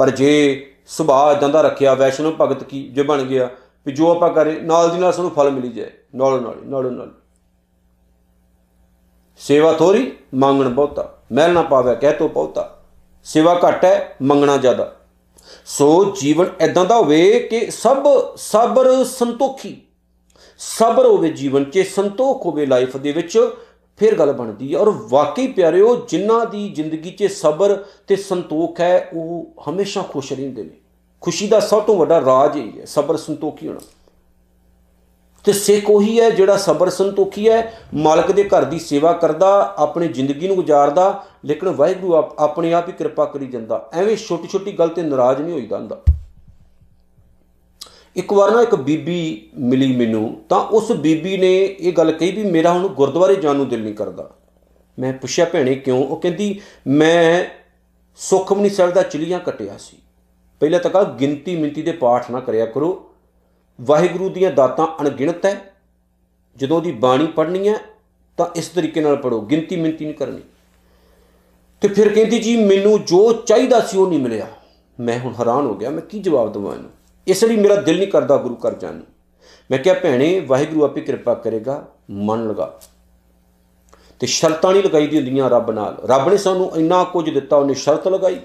ਪਰ ਜੇ ਸੁਭਾਅ ਇਦਾਂ ਦਾ ਰੱਖਿਆ ਵੈਸ਼ਨਵ ਭਗਤ ਕੀ, ਜੇ ਬਣ ਗਿਆ, ਵੀ ਜੋ ਆਪਾਂ ਕਰੇ, ਨਾਲ ਦੀ ਨਾਲ ਸਾਨੂੰ ਫਲ ਮਿਲੀ ਜਾਏ, ਨਾਲ ਨਾਲ ਨਾਲ ਨਾਲ ਸੇਵਾ ਥੋੜੀ ਮੰਗਣ ਬਹੁਤਾ। ਮਹਿਲ ਨਾ ਪਾਵੇ, ਕਹਿ ਤੋ ਬਹੁਤਾ। ਸੇਵਾ ਘੱਟ ਹੈ, ਮੰਗਣਾ ਜ਼ਿਆਦਾ। ਸੋ ਜੀਵਨ ਐਦਾਂ ਦਾ ਹੋਵੇ ਕਿ ਸਭ ਸਬਰ ਸੰਤੋਖੀ। ਸਬਰ ਹੋਵੇ ਜੀਵਨ 'ਚ, ਸੰਤੋਖ ਹੋਵੇ ਲਾਈਫ ਦੇ ਵਿੱਚ, ਫਿਰ ਗੱਲ ਬਣਦੀ ਹੈ। ਔਰ ਵਾਕਈ ਪਿਆਰਿਓ ਜਿਨ੍ਹਾਂ ਦੀ ਜ਼ਿੰਦਗੀ 'ਚ ਸਬਰ ਤੇ ਸੰਤੋਖ ਹੈ, ਉਹ ਹਮੇਸ਼ਾ ਖੁਸ਼ ਰਹਿੰਦੇ ਨੇ। ਖੁਸ਼ੀ ਦਾ ਸਭ ਤੋਂ ਵੱਡਾ ਰਾਜ ਹੀ ਹੈ, ਸਬਰ ਸੰਤੋਖੀ ਹੋਣਾ। ਤੇ ਸਿੱਖ ਉਹੀ ਹੈ ਜਿਹੜਾ ਸਬਰ ਸੰਤੋਖੀ ਹੈ, ਮਾਲਕ ਦੇ ਘਰ ਦੀ ਸੇਵਾ ਕਰਦਾ, ਆਪਣੀ ਜ਼ਿੰਦਗੀ ਨੂੰ ਗੁਜ਼ਾਰਦਾ, ਲੇਕਿਨ ਵਾਹਿਗੁਰੂ ਆਪਣੇ ਆਪ ਹੀ ਕਿਰਪਾ ਕਰੀ ਜਾਂਦਾ। ਐਵੇਂ ਛੋਟੀ ਛੋਟੀ ਗੱਲ ਤੇ ਨਾਰਾਜ਼ ਨਹੀਂ ਹੋਈਦਾ ਹੁੰਦਾ ਇੱਕ ਵਾਰ ਨਾ ਇੱਕ ਬੀਬੀ ਮਿਲੀ ਮੈਨੂੰ, ਤਾਂ ਉਸ ਬੀਬੀ ਨੇ ਇਹ ਗੱਲ ਕਹੀ ਵੀ ਮੇਰਾ ਹੁਣ ਗੁਰਦੁਆਰੇ ਜਾਣ ਨੂੰ ਦਿਲ ਨਹੀਂ ਕਰਦਾ। ਮੈਂ ਪੁੱਛਿਆ, ਭੈਣੇ, ਕਿਉਂ? ਉਹ ਕਹਿੰਦੀ, ਮੈਂ ਸੁਖਮਨੀ ਸਾਹਿਬ ਦਾ ਚਲੀਆਂ ਕੱਟਿਆ ਸੀ। ਪਹਿਲਾਂ ਤਾਂ ਕਹਾ ਗਿਣਤੀ ਮਿੰਤੀ ਦੇ ਪਾਠ ਨਾ ਕਰਿਆ ਕਰੋ। ਵਾਹਿਗੁਰੂ ਦੀਆਂ ਦਾਤਾਂ ਅਣਗਿਣਤ ਹੈ। ਜਦੋਂ ਦੀ ਬਾਣੀ ਪੜ੍ਹਨੀ ਹੈ, ਤਾਂ ਇਸ ਤਰੀਕੇ ਨਾਲ ਪੜੋ ਗਿਣਤੀ ਮਿੰਤੀ ਨਹੀਂ ਕਰਨੀ। ਤੇ ਫਿਰ ਕਹਿੰਦੀ ਜੀ, ਮੈਨੂੰ ਜੋ ਚਾਹੀਦਾ ਸੀ ਉਹ ਨਹੀਂ ਮਿਲਿਆ। ਮੈਂ ਹੁਣ ਹੈਰਾਨ ਹੋ ਗਿਆ, ਮੈਂ ਕੀ ਜਵਾਬ ਦਵਾਂ ਇਹਨੂੰ? ਇਸ ਲਈ ਮੇਰਾ ਦਿਲ ਨਹੀਂ ਕਰਦਾ ਗੁਰੂ ਘਰ ਜਾਣ ਨੂੰ। ਮੈਂ ਕਿਹਾ, ਭੈਣੇ, ਵਾਹਿਗੁਰੂ ਆਪੇ ਕਿਰਪਾ ਕਰੇਗਾ, ਮਨ ਲਗਾ। ਤੇ ਸ਼ਰਤਾਂ ਨਹੀਂ ਲਗਾਈ ਦੀ ਹੁੰਦੀਆਂ ਰੱਬ ਨਾਲ। ਰੱਬ ਨੇ ਸਾਨੂੰ ਇੰਨਾ ਕੁਝ ਦਿੱਤਾ, ਉਹਨੇ ਸ਼ਰਤ ਲਗਾਈ।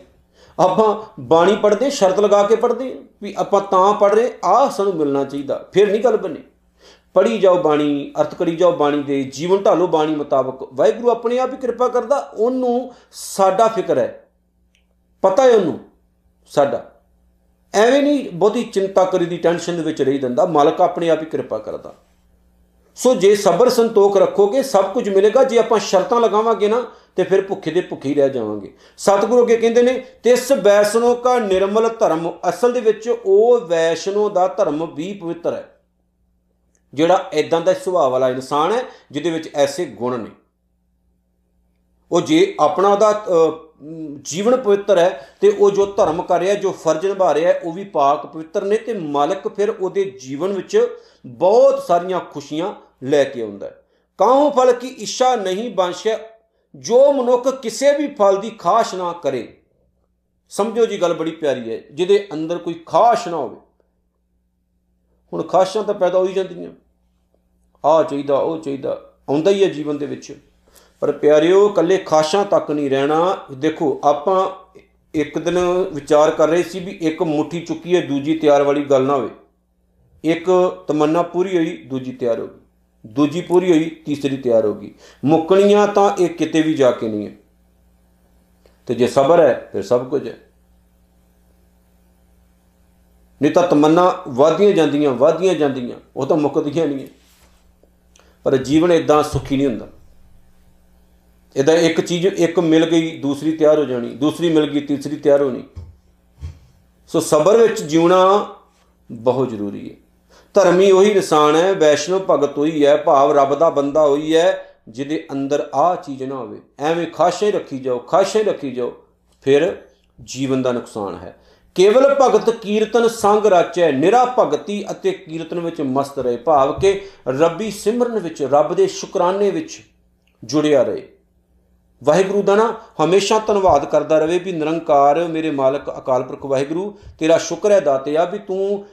ਆਪਾਂ ਬਾਣੀ ਪੜ੍ਹਦੇ, ਸ਼ਰਤ ਲਗਾ ਕੇ ਪੜ੍ਹਦੇ ਵੀ ਆਪਾਂ ਤਾਂ ਪੜ੍ਹ ਰਹੇ, ਆਹ ਸਾਨੂੰ ਮਿਲਣਾ ਚਾਹੀਦਾ। ਫਿਰ ਨਹੀਂ ਗੱਲ ਬਣੇ। ਪੜੀ ਜਾਓ ਬਾਣੀ, ਅਰਥ ਕਰੀ ਜਾਓ ਬਾਣੀ ਦੇ, ਜੀਵਨ ਢਾਲੋ ਬਾਣੀ ਮੁਤਾਬਕ। ਵਾਹਿਗੁਰੂ ਆਪਣੇ ਆਪ ਹੀ ਕਿਰਪਾ ਕਰਦਾ, ਉਹਨੂੰ ਸਾਡਾ ਫਿਕਰ ਹੈ। ਪਤਾ ਹੈ ਉਹਨੂੰ, ਸਾਡਾ। ਐਵੇਂ ਨਹੀਂ ਬਹੁਤੀ ਚਿੰਤਾ ਕਰੀ ਦੀ, ਟੈਨਸ਼ਨ ਦੇ ਵਿੱਚ ਰਹੀ ਦਿੰਦਾ। ਮਾਲਕ ਆਪਣੇ ਆਪ ਹੀ ਕਿਰਪਾ ਕਰਦਾ। ਸੋ ਜੇ ਸਬਰ ਸੰਤੋਖ ਰੱਖੋਗੇ, ਸਭ ਕੁਝ ਮਿਲੇਗਾ। ਜੇ ਆਪਾਂ ਸ਼ਰਤਾਂ ਲਗਾਵਾਂਗੇ ਨਾ ਤੇ ਫਿਰ ਭੁੱਖੇ ਦੇ ਭੁੱਖੇ ਹੀ ਰਹਿ ਜਾਵਾਂਗੇ। ਸਤਿਗੁਰੂ ਅੱਗੇ ਕਹਿੰਦੇ ਨੇ ਤਿਸ ਵੈਸ਼ਨੋ ਕਾ ਨਿਰਮਲ ਧਰਮ, ਅਸਲ ਦੇ ਵਿੱਚ ਉਹ ਵੈਸ਼ਨੋ ਦਾ ਧਰਮ ਵੀ ਪਵਿੱਤਰ ਹੈ, ਜਿਹੜਾ ਐਦਾਂ ਦਾ ਸੁਭਾਅ ਵਾਲਾ ਇਨਸਾਨ ਹੈ, ਜਿਹਦੇ ਵਿੱਚ ਐਸੇ ਗੁਣ ਨੇ। ਉਹ ਜੇ ਆਪਣਾ ਦਾ ਜੀਵਨ ਪਵਿੱਤਰ ਹੈ, ਤੇ ਉਹ ਜੋ ਧਰਮ ਕਰ ਰਿਹਾ, ਜੋ ਫਰਜ਼ ਨਿਭਾ ਰਿਹਾ, ਉਹ ਵੀ ਪਾਕ ਪਵਿੱਤਰ ਨੇ ਤੇ ਮਾਲਕ ਫਿਰ ਉਹਦੇ ਜੀਵਨ ਵਿੱਚ ਬਹੁਤ ਸਾਰੀਆਂ ਖੁਸ਼ੀਆਂ ਲੈ ਕੇ ਆਉਂਦਾ ਹੈ। ਕਾਹੂ ਫਲ ਕੀ ਇੱਛਾ ਨਹੀਂ ਬੰਸ਼ੈ ਜੋ ਮਨੁੱਖ ਕਿਸੇ ਵੀ ਫਲ ਦੀ ਖਾਸ਼ ਨਾ ਕਰੇ। ਸਮਝੋ ਜੀ ਗੱਲ ਬੜੀ ਪਿਆਰੀ ਹੈ, ਜਿਹਦੇ ਅੰਦਰ ਕੋਈ ਖਾਸ਼ ਨਾ ਹੋਵੇ। ਹੁਣ ਖਾਸ਼ਾਂ ਤਾਂ ਪੈਦਾ ਹੋ ਹੀ ਜਾਂਦੀਆਂ। ਆ ਚਾਹੀਦਾ, ਉਹ ਚਾਹੀਦਾ, ਆਉਂਦਾ ਹੀ ਹੈ ਜੀਵਨ ਦੇ ਵਿੱਚ। ਪਰ ਪਿਆਰਿਓ ਕੱਲੇ ਖਾਸ਼ਾਂ ਤੱਕ ਨਹੀਂ ਰਹਿਣਾ। ਦੇਖੋ, ਆਪਾਂ ਇੱਕ ਦਿਨ ਵਿਚਾਰ ਕਰ ਰਹੇ ਸੀ ਵੀ ਇੱਕ ਮੁਠੀ ਚੁੱਕੀ ਹੈ, ਦੂਜੀ ਤਿਆਰ ਵਾਲੀ ਗੱਲ ਨਾ ਹੋਵੇ। ਇੱਕ ਤਮੰਨਾ ਪੂਰੀ ਹੋਈ, ਦੂਜੀ ਤਿਆਰ ਹੋ ਗਈ। ਦੂਜੀ ਪੂਰੀ ਹੋਈ, ਤੀਸਰੀ ਤਿਆਰ ਹੋ ਗਈ। ਮੁੱਕਣੀਆਂ ਤਾਂ ਇਹ ਕਿਤੇ ਵੀ ਜਾ ਕੇ ਨਹੀਂ ਹੈ। ਤੇ ਜੇ ਸਬਰ ਹੈ, ਫਿਰ ਸਭ ਕੁਝ ਹੈ। ਨਹੀਂ ਤਾਂ ਤਮੰਨਾ ਵਾਧੀਆਂ ਜਾਂਦੀਆਂ ਵਾਧੀਆਂ ਜਾਂਦੀਆਂ, ਉਹ ਤਾਂ ਮੁੱਕਦੀਆਂ ਨਹੀਂ ਪਰ ਜੀਵਨ ਇਦਾਂ ਸੁਖੀ ਨਹੀਂ ਹੁੰਦਾ। ਇਹਦਾ ਇੱਕ ਚੀਜ਼, ਇੱਕ ਮਿਲ ਗਈ, ਦੂਸਰੀ ਤਿਆਰ ਹੋ ਜਾਣੀ, ਦੂਸਰੀ ਮਿਲ ਗਈ, ਤੀਸਰੀ ਤਿਆਰ ਹੋਣੀ। ਸੋ ਸਬਰ ਵਿੱਚ ਜਿਉਣਾ ਬਹੁਤ ਜ਼ਰੂਰੀ ਹੈ। ਧਰਮੀ ਉਹੀ ਇਨਸਾਨ ਹੈ ਵੈਸ਼ਨਵ ਭਗਤ ਹੋਈ ਹੈ, ਭਾਵ ਰੱਬ ਦਾ ਬੰਦਾ ਹੋਈ ਹੈ, ਜਿਹਦੇ ਅੰਦਰ ਆ ਚੀਜ਼ ਨਾ ਹੋਵੇ। ਐਵੇਂ ਖਾਸ਼ੇ ਰੱਖੀ ਜਾਓ, ਖਾਸ਼ੇ ਰੱਖੀ ਜਾਓ, ਫਿਰ ਜੀਵਨ ਦਾ ਨੁਕਸਾਨ ਹੈ। ਕੇਵਲ ਭਗਤ ਕੀਰਤਨ ਸੰਗ ਰਾਚੈ, ਨਿਰਾ ਭਗਤੀ ਅਤੇ ਕੀਰਤਨ ਵਿੱਚ ਮਸਤ ਰਹੇ, ਭਾਵ ਕਿ ਰੱਬੀ ਸਿਮਰਨ ਵਿੱਚ, ਰੱਬ ਦੇ ਸ਼ੁਕਰਾਨੇ ਵਿੱਚ ਜੁੜਿਆ ਰਹੇ। ਵਾਹਿਗੁਰੂ ਦਾ ਨਾ ਹਮੇਸ਼ਾ ਧੰਨਵਾਦ ਕਰਦਾ ਰਵੇ ਵੀ ਨਿਰੰਕਾਰ, ਮੇਰੇ ਮਾਲਕ ਅਕਾਲ ਪੁਰਖ ਵਾਹਿਗੁਰੂ, ਤੇਰਾ ਸ਼ੁਕਰ ਹੈ ਦਾਤਿਆ ਵੀ ਤੂੰ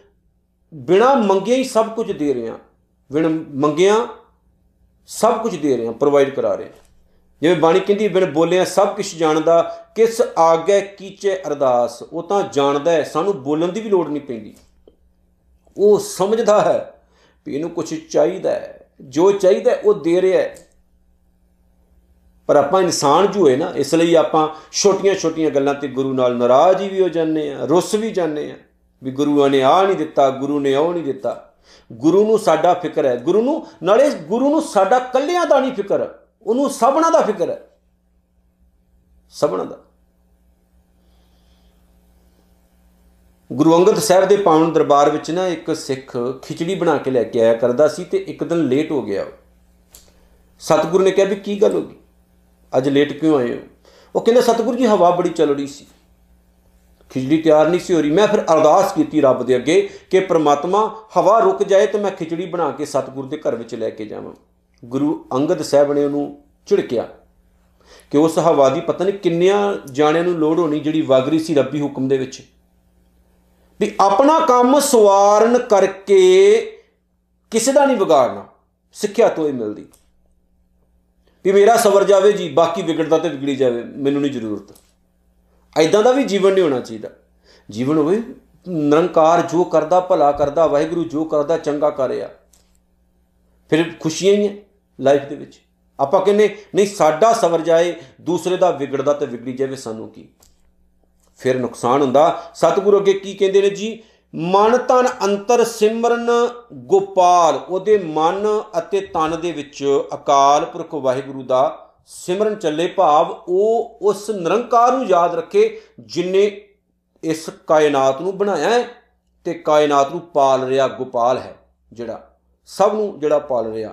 ਬਿਨਾ ਮੰਗਿਆ ਹੀ ਸਭ ਕੁਝ ਦੇ ਰਿਹਾ ਬਿਨ ਮੰਗਿਆ ਸਭ ਕੁਝ ਦੇ ਰਿਹਾ ਪ੍ਰੋਵਾਈਡ ਕਰਾ ਰਿਹਾ ਜਿਵੇਂ ਬਾਣੀ ਕਹਿੰਦੀ ਬਿਨ ਬੋਲਿਆ ਸਭ ਕੁਝ ਜਾਣਦਾ, ਕਿਸ ਆਗੇ ਕੀਚੇ ਅਰਦਾਸ, ਉਹ ਤਾਂ ਜਾਣਦਾ ਹੈ, ਸਾਨੂੰ ਬੋਲਣ ਦੀ ਵੀ ਲੋੜ ਨਹੀਂ ਪੈਂਦੀ। ਉਹ ਸਮਝਦਾ ਹੈ ਵੀ ਇਹਨੂੰ ਕੁਝ ਚਾਹੀਦਾ ਹੈ। ਜੋ ਚਾਹੀਦਾ ਉਹ ਦੇ ਰਿਹਾ ਹੈ। ਪਰ ਆਪਾਂ ਇਨਸਾਨ ਜੋ ਹੈ ਨਾ, ਇਸ ਲਈ ਆਪਾਂ ਛੋਟੀਆਂ-ਛੋਟੀਆਂ ਗੱਲਾਂ ਤੇ ਗੁਰੂ ਨਾਲ ਨਾਰਾਜ਼ ਵੀ ਹੋ ਜਾਂਦੇ ਆ ਰੁੱਸ ਵੀ ਜਾਂਦੇ ਆ ਵੀ ਗੁਰੂਆਂ ਨੇ ਆ ਨਹੀਂ ਦਿੱਤਾ, ਗੁਰੂ ਨੇ ਉਹ ਨਹੀਂ ਦਿੱਤਾ। ਗੁਰੂ ਨੂੰ ਸਾਡਾ ਫਿਕਰ ਹੈ। ਗੁਰੂ ਨੂੰ, ਨਾਲੇ ਗੁਰੂ ਨੂੰ ਸਾਡਾ ਕੱਲਿਆਂ ਦਾ ਨਹੀਂ ਫਿਕਰ। ਉਹਨੂੰ ਸਭਨਾ ਦਾ ਫਿਕਰ ਹੈ। ਸਭਨਾ ਦਾ। ਗੁਰੂ ਅੰਗਦ ਸਾਹਿਬ ਦੇ ਪਾਵਨ ਦਰਬਾਰ ਵਿੱਚ ਨਾ ਇੱਕ ਸਿੱਖ ਖਿਚੜੀ ਬਣਾ ਕੇ ਲੈ ਕੇ ਆਇਆ ਕਰਦਾ ਸੀ ਤੇ ਇੱਕ ਦਿਨ ਲੇਟ ਹੋ ਗਿਆ। ਸਤਿਗੁਰੂ ਨੇ ਕਿਹਾ ਵੀ ਕੀ ਗੱਲ ਹੋ ਗਈ? ਅੱਜ ਲੇਟ ਕਿਉਂ ਆਏ ਹੋ? ਉਹ ਕਹਿੰਦਾ, ਸਤਿਗੁਰੂ ਜੀ, ਹਵਾ ਬੜੀ ਚੱਲ ਰਹੀ ਸੀ। ਖਿਚੜੀ ਤਿਆਰ ਨਹੀਂ ਸੀ ਹੋ ਰਹੀ। ਮੈਂ ਫਿਰ ਅਰਦਾਸ ਕੀਤੀ ਰੱਬ ਦੇ ਅੱਗੇ ਕਿ ਪ੍ਰਮਾਤਮਾ, ਹਵਾ ਰੁਕ ਜਾਏ ਤੇ ਮੈਂ ਖਿਚੜੀ ਬਣਾ ਕੇ ਸਤਿਗੁਰੂ ਦੇ ਘਰ ਵਿੱਚ ਲੈ ਕੇ ਜਾਵਾਂ। ਗੁਰੂ ਅੰਗਦ ਸਾਹਿਬ ਨੇ ਉਹਨੂੰ ਝਿੜਕਿਆ ਕਿ ਉਸ ਹਵਾ ਦੀ ਪਤਾ ਨਹੀਂ ਕਿੰਨਿਆਂ ਜਾਣਿਆਂ ਨੂੰ ਲੋੜ ਹੋਣੀ ਜਿਹੜੀ ਵਗਰੀ ਸੀ ਰੱਬੀ ਹੁਕਮ ਦੇ ਵਿੱਚ। ਵੀ ਆਪਣਾ ਕੰਮ ਸਵਾਰਨ ਕਰਕੇ ਕਿਸੇ ਦਾ ਨਹੀਂ ਵਿਗਾੜਨਾ ਸਿੱਖਿਆ ਤੋਂ ਹੀ ਮਿਲਦੀ। ਵੀ ਮੇਰਾ ਸਬਰ ਜਾਵੇ ਜੀ, ਬਾਕੀ ਵਿਗੜਦਾ ਤੇ ਵਿਗੜੀ ਜਾਵੇ, ਮੈਨੂੰ ਨਹੀਂ ਜ਼ਰੂਰਤ। ਐਦਾਂ ਦਾ ਵੀ ਜੀਵਨ ਨਹੀਂ ਹੋਣਾ ਚਾਹੀਦਾ। ਜੀਵਨ ਹੋਵੇ, ਨਿਰੰਕਾਰ ਜੋ ਕਰਦਾ, ਭਲਾ ਕਰਦਾ, ਵਾਹਿਗੁਰੂ ਜੋ ਕਰਦਾ, ਚੰਗਾ ਕਰਿਆ ਫਿਰ ਖੁਸ਼ੀਆਂ ਹੀ ਹੈ ਲਾਈਫ ਦੇ ਵਿੱਚ। ਆਪਾਂ ਕਹਿੰਨੇ ਨਹੀਂ, ਸਾਡਾ ਸਬਰ ਜਾਏ, ਦੂਸਰੇ ਦਾ ਵਿਗੜਦਾ ਤੇ ਵਿਗੜੀ ਜਾਵੇ, ਸਾਨੂੰ ਕੀ? ਫਿਰ ਨੁਕਸਾਨ ਹੁੰਦਾ। ਸਤਿਗੁਰੂ ਅੱਗੇ ਕੀ ਕਹਿੰਦੇ ਨੇ ਜੀ? ਮਨ ਤਨ ਅੰਤਰ ਸਿਮਰਨ ਗੋਪਾਲ, ਉਹਦੇ ਮਨ ਅਤੇ ਤਨ ਦੇ ਵਿੱਚ ਅਕਾਲ ਪੁਰਖ ਵਾਹਿਗੁਰੂ ਦਾ ਸਿਮਰਨ ਚੱਲੇ ਭਾਵ ਉਹ ਉਸ ਨਿਰੰਕਾਰ ਨੂੰ ਯਾਦ ਰੱਖੇ ਜਿਨੇ ਇਸ ਕਾਇਨਾਤ ਨੂੰ ਬਣਾਇਆ ਹੈ ਤੇ ਕਾਇਨਾਤ ਨੂੰ ਪਾਲ ਰਿਹਾ ਗੋਪਾਲ ਹੈ, ਜਿਹੜਾ ਸਭ ਨੂੰ ਜਿਹੜਾ ਪਾਲ ਰਿਹਾ।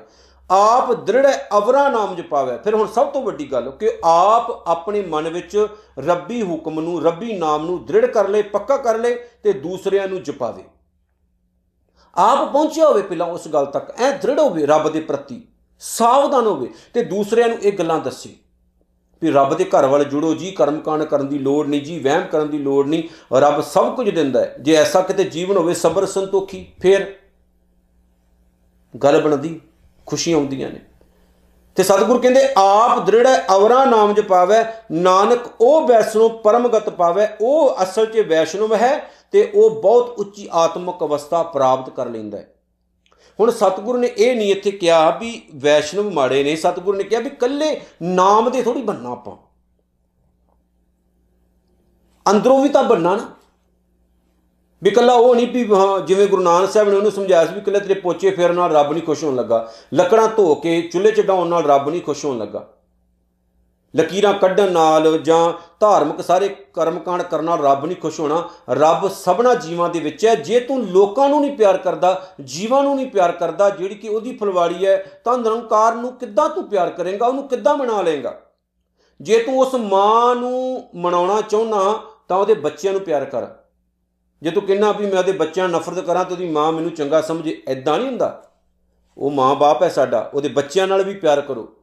ਆਪ ਦ੍ਰਿੜ ਅਵਰਾ ਨਾਮ ਜਪਾਵੇ। ਫਿਰ ਹੁਣ ਸਭ ਤੋਂ ਵੱਡੀ ਗੱਲ ਕਿ ਆਪ ਆਪਣੇ ਮਨ ਵਿੱਚ ਰੱਬੀ ਹੁਕਮ ਨੂੰ, ਰੱਬੀ ਨਾਮ ਨੂੰ ਦ੍ਰਿੜ ਕਰ ਲੇ, ਪੱਕਾ ਕਰ ਲੇ ਤੇ ਦੂਸਰਿਆਂ ਨੂੰ ਜਪਾਵੇ। ਆਪ ਪਹੁੰਚਿਆ ਹੋਵੇ ਪਹਿਲਾਂ ਉਸ ਗੱਲ ਤੱਕ, ਐ ਦ੍ਰਿੜ ਹੋਵੇ ਰੱਬ ਦੇ ਪ੍ਰਤੀ। ਸਾਵਧਾਨ ਹੋਵੇ ਤੇ ਦੂਸਰਿਆਂ ਨੂੰ ਇਹ ਗੱਲਾਂ ਦੱਸੇ ਵੀ ਰੱਬ ਦੇ ਘਰ ਵਾਲੇ ਜੁੜੋ, ਜੀ ਕਰਮ ਕਾਂਡ ਕਰਨ ਦੀ ਲੋੜ ਨਹੀਂ, ਜੀ ਵਹਿਮ ਕਰਨ ਦੀ ਲੋੜ ਨਹੀਂ, ਰੱਬ ਸਭ ਕੁਝ ਦਿੰਦਾ ਹੈ। ਜੇ ਐਸਾ ਕਿਤੇ ਜੀਵਨ ਹੋਵੇ ਸਬਰ ਸੰਤੋਖੀ, ਫਿਰ ਗੱਲ ਬਣਦੀ, ਖੁਸ਼ੀਆਂ ਆਉਂਦੀਆਂ ਨੇ। ਤੇ ਸਤਿਗੁਰ ਕਹਿੰਦੇ, ਆਪ ਦ੍ਰਿੜ ਅਵਰਾ ਨਾਮ ਜਪਾਵੇ ਨਾਨਕ ਉਹ ਵੈਸ਼ਨੋ ਪਰਮਗਤ ਪਾਵੇ, ਉਹ ਅਸਲ 'ਚ ਵੈਸ਼ਨਵ ਹੈ ਤੇ ਉਹ ਬਹੁਤ ਉੱਚੀ ਆਤਮਿਕ ਅਵਸਥਾ ਪ੍ਰਾਪਤ ਕਰ ਲੈਂਦਾ ਹੈ। ਹੁਣ ਸਤਿਗੁਰ ਨੇ ਇਹ ਨਹੀਂ ਇੱਥੇ ਕਿਹਾ ਵੀ ਵੈਸ਼ਨਵ ਮਾੜੇ ਨੇ, ਸਤਿਗੁਰ ਨੇ ਕਿਹਾ ਵੀ ਕੱਲੇ ਨਾਮ ਦੇ ਥੋੜੀ ਬੰਨਾ ਆਪਾਂ। ਅੰਦਰੋਂ ਵੀ ਤਾਂ ਬੰਨਾ ਨਾ। ਵੀ ਕੱਲਾ ਉਹ ਨਹੀਂ ਵੀ ਜਿਵੇਂ ਗੁਰੂ ਨਾਨਕ ਸਾਹਿਬ ਨੇ ਉਹਨੂੰ ਸਮਝਾਇਆ ਸੀ ਵੀ ਕੱਲੇ ਤੇਰੇ ਪੋਚੇ ਫੇਰਨ ਨਾਲ ਰੱਬ ਨਹੀਂ ਖੁਸ਼ ਹੋਣ ਲੱਗਾ। ਲੱਕੜਾਂ ਧੋ ਕੇ, ਚੁੱਲ੍ਹੇ 'ਚ ਡਾਉਣ ਨਾਲ ਰੱਬ ਨਹੀਂ ਖੁਸ਼ ਹੋਣ ਲੱਗਾ। ਲਕੀਰਾਂ ਕੱਢਣ ਨਾਲ ਜਾਂ ਧਾਰਮਿਕ ਸਾਰੇ ਕਰਮਕਾਂਡ ਕਰਨ ਨਾਲ ਰੱਬ ਨਹੀਂ ਖੁਸ਼ ਹੋਣਾ, ਰੱਬ ਸਭਨਾ ਜੀਵਾਂ ਦੇ ਵਿੱਚ ਹੈ। ਜੇ ਤੂੰ ਲੋਕਾਂ ਨੂੰ ਨਹੀਂ ਪਿਆਰ ਕਰਦਾ, ਜੀਵਾਂ ਨੂੰ ਨਹੀਂ ਪਿਆਰ ਕਰਦਾ, ਜਿਹੜੀ ਕਿ ਉਹਦੀ ਫਲਵਾੜੀ ਹੈ, ਤਾਂ ਨਿਰੰਕਾਰ ਨੂੰ ਕਿੱਦਾਂ ਤੂੰ ਪਿਆਰ ਕਰੇਂਗਾ? ਉਹਨੂੰ ਕਿੱਦਾਂ ਮਨਾ ਲੇਗਾ ਜੇ ਤੂੰ ਉਸ ਮਾਂ ਨੂੰ ਮਨਾਉਣਾ ਚਾਹੁੰਦਾ ਤਾਂ ਉਹਦੇ ਬੱਚਿਆਂ ਨੂੰ ਪਿਆਰ ਕਰ। ਜੇ ਤੂੰ ਕਿੰਨਾ ਵੀ ਮੈਂ ਉਹਦੇ ਬੱਚਿਆਂ ਨੂੰ ਨਫ਼ਰਤ ਕਰਾਂ, ਤੇ ਉਹਦੀ ਮਾਂ ਮੈਨੂੰ ਚੰਗਾ ਸਮਝੇ ਐਦਾਂ ਨਹੀਂ ਹੁੰਦਾ। ਉਹ ਮਾਂ-ਬਾਪ ਹੈ ਸਾਡਾ, ਉਹਦੇ ਬੱਚਿਆਂ ਨਾਲ ਵੀ ਪਿਆਰ ਕਰੋ।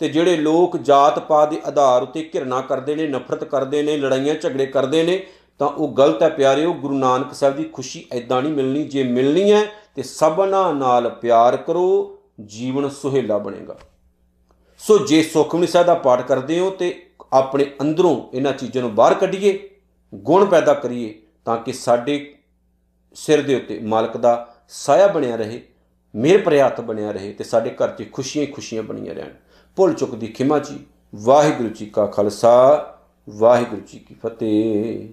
ਤੇ ਜਿਹੜੇ ਲੋਕ ਜਾਤ ਪਾਤ ਦੇ ਆਧਾਰ ਉੱਤੇ ਘਿਰਣਾ ਕਰਦੇ ਨੇ, ਨਫ਼ਰਤ ਕਰਦੇ ਨੇ, ਲੜਾਈਆਂ ਝਗੜੇ ਕਰਦੇ ਨੇ, ਤਾਂ ਉਹ ਗਲਤ ਹੈ ਪਿਆਰਿਓ ਗੁਰੂ ਨਾਨਕ ਸਾਹਿਬ ਦੀ ਖੁਸ਼ੀ ਐਦਾਂ ਨਹੀਂ ਮਿਲਣੀ। ਜੇ ਮਿਲਣੀ ਹੈ ਤੇ ਸਭਨਾ ਨਾਲ ਪਿਆਰ ਕਰੋ, ਜੀਵਨ ਸੁਹੇਲਾ ਬਣੇਗਾ। ਸੋ ਜੇ ਸੁਖਮਨੀ ਸਾਹਿਬ ਦਾ ਪਾਠ ਕਰਦੇ ਹੋ ਤੇ ਆਪਣੇ ਅੰਦਰੋਂ ਇਹਨਾਂ ਚੀਜ਼ਾਂ ਨੂੰ ਬਾਹਰ ਕੱਢੀਏ, ਗੁਣ ਪੈਦਾ ਕਰੀਏ, ਤਾਂ ਕਿ ਸਾਡੇ ਸਿਰ ਦੇ ਉੱਤੇ ਮਾਲਕ ਦਾ ਸਾਇਆ ਬਣਿਆ ਰਹੇ ਮੇਰ ਪ੍ਰਿਆਤ ਬਣਿਆ ਰਹੇ ਤੇ ਸਾਡੇ ਘਰ 'ਚ ਖੁਸ਼ੀਆਂ ਹੀ ਖੁਸ਼ੀਆਂ ਬਣੀਆਂ ਰਹਿਣ। ਭੁੱਲ ਚੁੱਕ ਦੀ ਖਿਮਾ ਜੀ। ਵਾਹਿਗੁਰੂ ਜੀ ਕਾ ਖਾਲਸਾ ਵਾਹਿਗੁਰੂ ਜੀ ਕੀ ਫਤਿਹ।